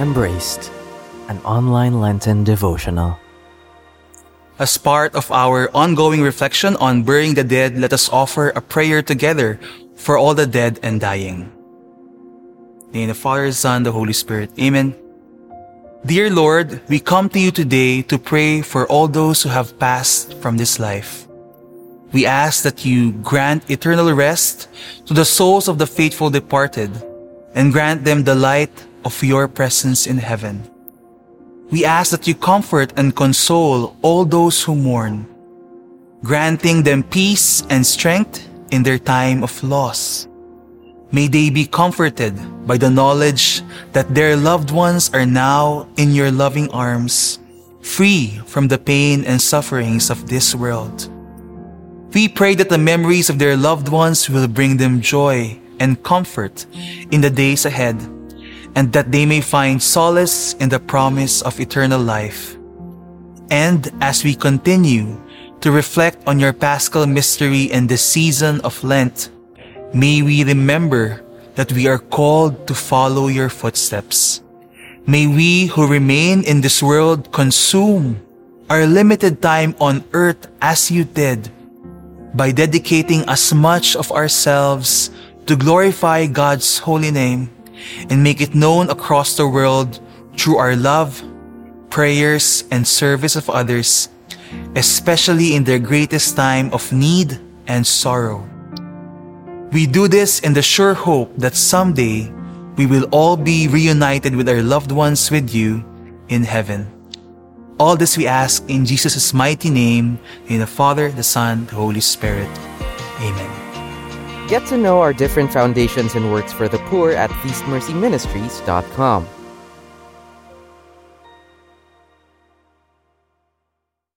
Embraced, an online Lenten devotional. As part of our ongoing reflection on burying the dead, let us offer a prayer together for all the dead and dying. In the name of the Father, Son, the Holy Spirit. Amen. Dear Lord, we come to you today to pray for all those who have passed from this life. We ask that you grant eternal rest to the souls of the faithful departed and grant them the light of your presence in heaven. We ask that you comfort and console all those who mourn, granting them peace and strength in their time of loss. May they be comforted by the knowledge that their loved ones are now in your loving arms, free from the pain and sufferings of this world. We pray that the memories of their loved ones will bring them joy and comfort in the days ahead, and that they may find solace in the promise of eternal life. And as we continue to reflect on your paschal mystery in the season of Lent, may we remember that we are called to follow your footsteps. May we who remain in this world consume our limited time on earth as you did by dedicating as much of ourselves to glorify God's holy name and make it known across the world through our love, prayers, and service of others, especially in their greatest time of need and sorrow. We do this in the sure hope that someday we will all be reunited with our loved ones with you in heaven. All this we ask in Jesus' mighty name, in the Father, the Son, the Holy Spirit. Amen. Get to know our different foundations and works for the poor at feastmercyministries.com.